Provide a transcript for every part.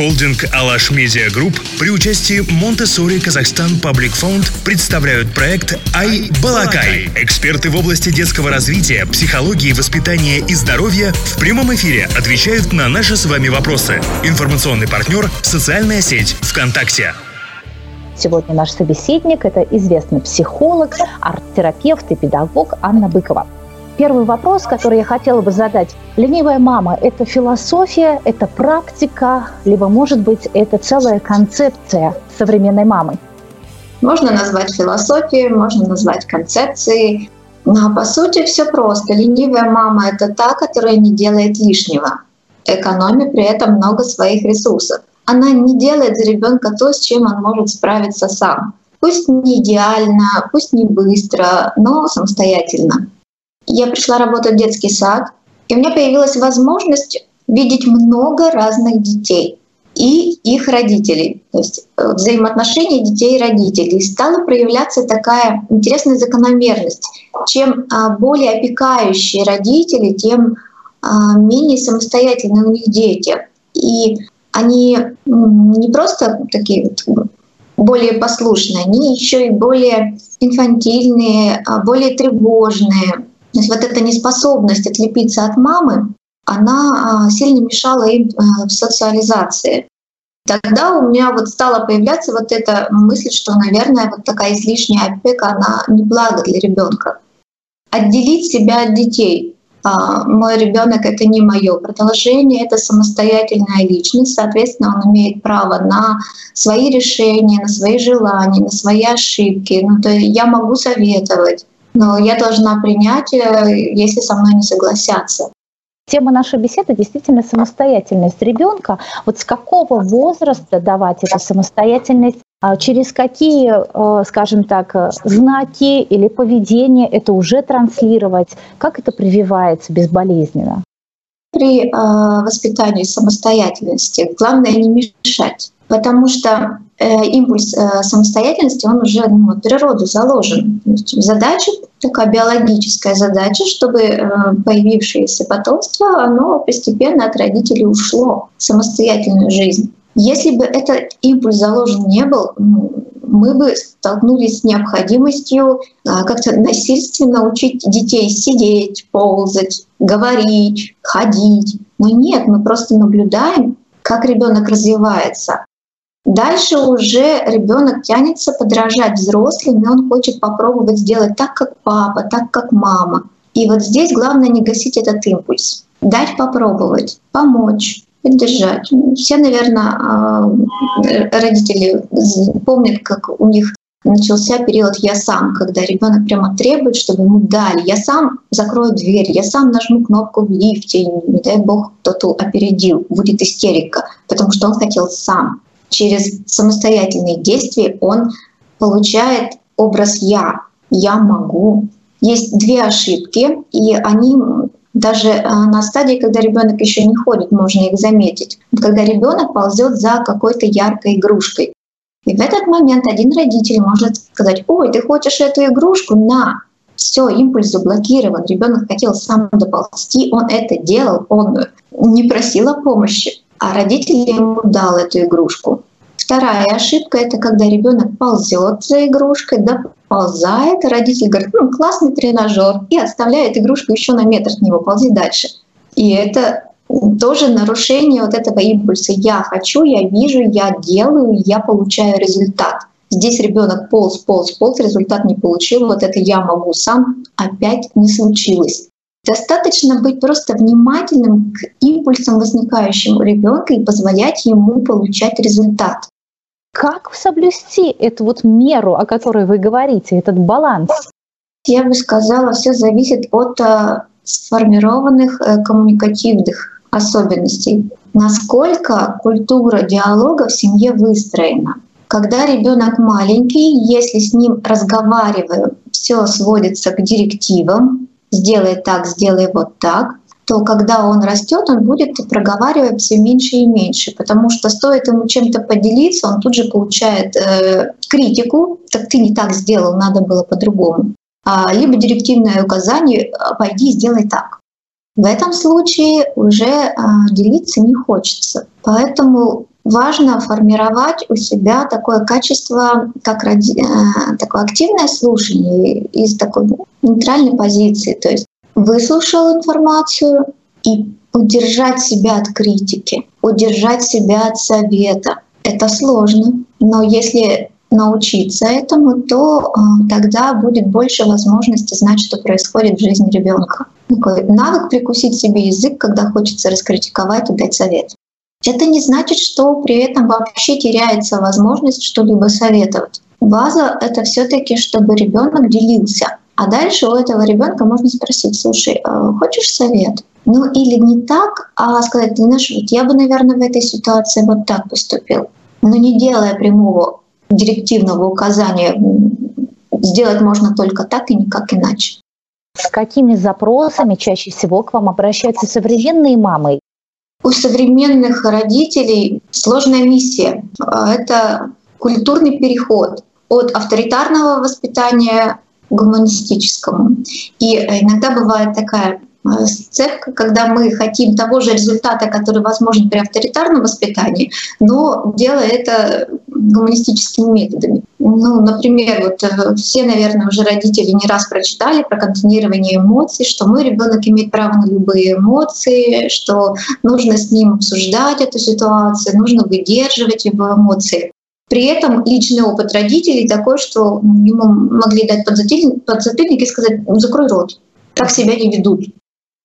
Холдинг «Alash Media Group» при участии Montessori Kazakhstan Public Fund представляют проект «i-balaqai». Эксперты в области детского развития, психологии, воспитания и здоровья в прямом эфире отвечают на наши с вами вопросы. Информационный партнер – социальная сеть ВКонтакте. Сегодня наш собеседник – это известный психолог, арт-терапевт и педагог Анна Быкова первый вопрос, который я хотела бы задать. Ленивая мама – это философия, это практика, либо, может быть, это целая концепция современной мамы? Можно назвать философией, можно назвать концепцией. Но по сути все просто. Ленивая мама — это та, которая не делает лишнего, экономя при этом много своих ресурсов. Она не делает за ребенка то, с чем он может справиться сам. Пусть не идеально, пусть не быстро, но самостоятельно я пришла работать в детский сад, и у меня появилась возможность видеть много разных детей и их родителей, то есть э, взаимоотношения детей и родителей. И стала проявляться такая интересная закономерность. Чем а, более опекающие родители, тем а, менее самостоятельные у них дети. И они не просто такие более послушные, они еще и более инфантильные, а, более тревожные, то есть вот эта неспособность отлепиться от мамы, она а, сильно мешала им а, в социализации. Тогда у меня вот стала появляться вот эта мысль, что, наверное, вот такая излишняя опека, она не благо для ребенка. Отделить себя от детей. А, мой ребенок это не мое продолжение, это самостоятельная личность, соответственно, он имеет право на свои решения, на свои желания, на свои ошибки. Ну, то я могу советовать, но я должна принять, э, если со мной не согласятся. Тема нашей беседы действительно самостоятельность ребенка. Вот с какого возраста давать эту самостоятельность, а через какие, э, скажем так, знаки или поведение это уже транслировать, как это прививается безболезненно? При э, воспитании самостоятельности главное не мешать потому что э, импульс э, самостоятельности, он уже ну, от природы заложен. То есть задача, такая биологическая задача, чтобы э, появившееся потомство, оно постепенно от родителей ушло в самостоятельную жизнь. Если бы этот импульс заложен не был, ну, мы бы столкнулись с необходимостью а, как-то насильственно учить детей сидеть, ползать, говорить, ходить. Но нет, мы просто наблюдаем, как ребенок развивается. Дальше уже ребенок тянется подражать взрослым, и он хочет попробовать сделать так, как папа, так, как мама. И вот здесь главное не гасить этот импульс. Дать попробовать, помочь, поддержать. Все, наверное, а, родители помнят, как у них начался период «я сам», когда ребенок прямо требует, чтобы ему дали. Я сам закрою дверь, я сам нажму кнопку в лифте, не дай бог кто-то опередил, будет истерика, потому что он хотел сам через самостоятельные действия он получает образ «я», «я могу». Есть две ошибки, и они даже э, на стадии, когда ребенок еще не ходит, можно их заметить. Когда ребенок ползет за какой-то яркой игрушкой. И в этот момент один родитель может сказать, ой, ты хочешь эту игрушку? На! Все, импульс заблокирован. Ребенок хотел сам доползти, он это делал, он не просил о помощи а родитель ему дал эту игрушку. Вторая ошибка — это когда ребенок ползет за игрушкой, доползает, родитель говорит, ну, классный тренажер, и отставляет игрушку еще на метр от него, ползи дальше. И это тоже нарушение вот этого импульса. Я хочу, я вижу, я делаю, я получаю результат. Здесь ребенок полз, полз, полз, результат не получил, вот это я могу сам, опять не случилось. Достаточно быть просто внимательным к импульсам, возникающим у ребенка, и позволять ему получать результат. Как соблюсти эту вот меру, о которой вы говорите, этот баланс? Я бы сказала, все зависит от э, сформированных э, коммуникативных особенностей. Насколько культура диалога в семье выстроена. Когда ребенок маленький, если с ним разговариваю, все сводится к директивам, сделай так, сделай вот так, то когда он растет, он будет проговаривать все меньше и меньше, потому что стоит ему чем-то поделиться, он тут же получает э, критику, так ты не так сделал, надо было по-другому. А, либо директивное указание «пойди и сделай так». В этом случае уже а, делиться не хочется. Поэтому важно формировать у себя такое качество, как ради, э, такое активное слушание из такой нейтральной позиции. То есть выслушал информацию и удержать себя от критики, удержать себя от совета. Это сложно, но если научиться этому, то э, тогда будет больше возможности знать, что происходит в жизни ребенка. Такой навык прикусить себе язык, когда хочется раскритиковать и дать совет. Это не значит, что при этом вообще теряется возможность что-либо советовать. База — это все таки чтобы ребенок делился. А дальше у этого ребенка можно спросить, слушай, а хочешь совет? Ну или не так, а сказать, ты знаешь, вот я бы, наверное, в этой ситуации вот так поступил. Но не делая прямого директивного указания, сделать можно только так и никак иначе. С какими запросами чаще всего к вам обращаются современные мамы? У современных родителей сложная миссия. Это культурный переход от авторитарного воспитания гуманистическому. И иногда бывает такая Э, сцепка, когда мы хотим того же результата, который возможен при авторитарном воспитании, но делая это гуманистическими методами. Ну, например, вот э, все, наверное, уже родители не раз прочитали про контейнирование эмоций, что мой ребенок имеет право на любые эмоции, что нужно с ним обсуждать эту ситуацию, нужно выдерживать его эмоции. При этом личный опыт родителей такой, что ему могли дать подзатыльник и сказать «закрой рот», так себя не ведут.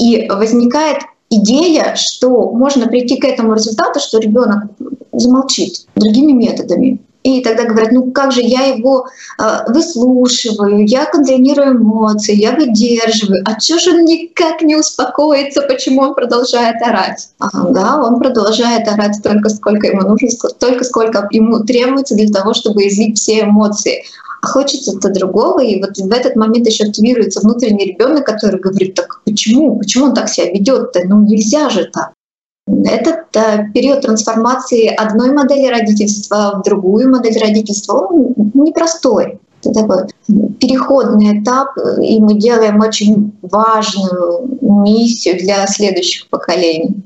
И возникает идея, что можно прийти к этому результату, что ребенок замолчит другими методами. И тогда говорят, ну как же я его э, выслушиваю, я контролирую эмоции, я выдерживаю. А что же он никак не успокоится, почему он продолжает орать? А, да, он продолжает орать столько, сколько ему нужно, столько, сколько ему требуется для того, чтобы излить все эмоции а хочется-то другого, и вот в этот момент еще активируется внутренний ребенок, который говорит, так почему, почему он так себя ведет-то, ну нельзя же так. Этот э, период трансформации одной модели родительства в другую модель родительства, он непростой. Это такой переходный этап, и мы делаем очень важную миссию для следующих поколений.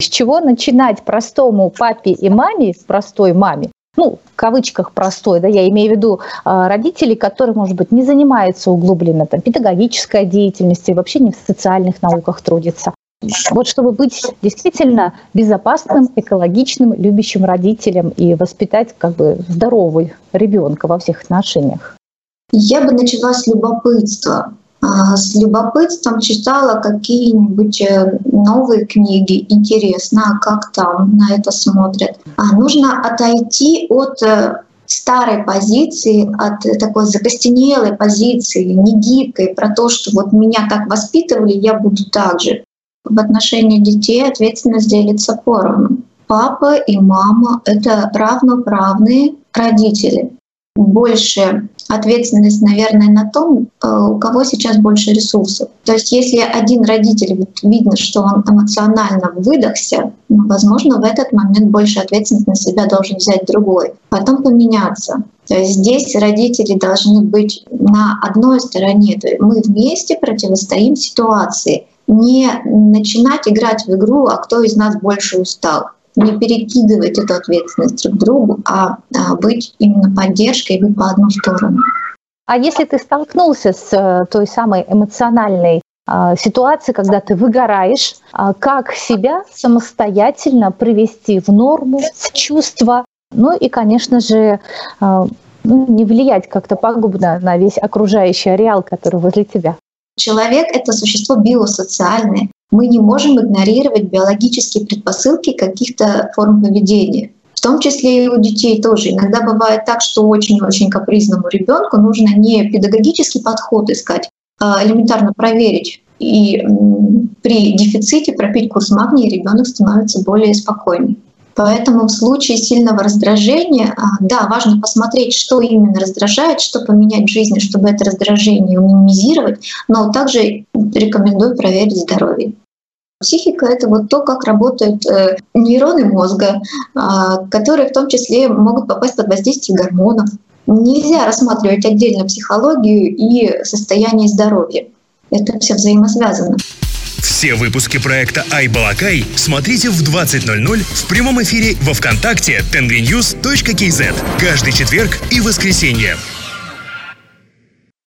С чего начинать простому папе и маме, простой маме, ну, в кавычках простой, да, я имею в виду э, родителей, которые, может быть, не занимаются углубленно там, педагогической деятельностью, вообще не в социальных науках трудятся. Вот чтобы быть действительно безопасным, экологичным, любящим родителем и воспитать как бы здоровый ребенка во всех отношениях. Я бы начала с любопытства. А, с любопытством читала какие-нибудь э, новые книги. Интересно, а как там на это смотрят. А нужно отойти от э, старой позиции, от такой закостенелой позиции, не гибкой, про то, что вот меня так воспитывали, я буду так же. В отношении детей ответственность делится поровну. Папа и мама — это равноправные родители больше ответственность, наверное, на том, э, у кого сейчас больше ресурсов. То есть если один родитель, вот видно, что он эмоционально выдохся, ну, возможно, в этот момент больше ответственность на себя должен взять другой, потом поменяться. То есть здесь родители должны быть на одной стороне. То есть мы вместе противостоим ситуации. Не начинать играть в игру, а кто из нас больше устал не перекидывать эту ответственность друг другу, а, а быть именно поддержкой и по одну сторону. А если ты столкнулся с э, той самой эмоциональной а, ситуации, когда ты выгораешь, а, как себя самостоятельно привести в норму, в чувство, ну и, конечно же, ну, не влиять как-то пагубно на весь окружающий ареал, который возле тебя. Человек — это существо биосоциальное мы не можем игнорировать биологические предпосылки каких-то форм поведения. В том числе и у детей тоже. Иногда бывает так, что очень-очень капризному ребенку нужно не педагогический подход искать, а элементарно проверить. И при дефиците пропить курс магния ребенок становится более спокойным. Поэтому в случае сильного раздражения, а, да, важно посмотреть, что именно раздражает, что поменять в жизни, чтобы это раздражение минимизировать, но также рекомендую проверить здоровье. Психика — это вот то, как работают э, нейроны мозга, э, которые в том числе могут попасть под воздействие гормонов. Нельзя рассматривать отдельно психологию и состояние здоровья. Это все взаимосвязано. Все выпуски проекта «Айбалакай» смотрите в 20.00 в прямом эфире во Вконтакте tenvynews.kz каждый четверг и воскресенье.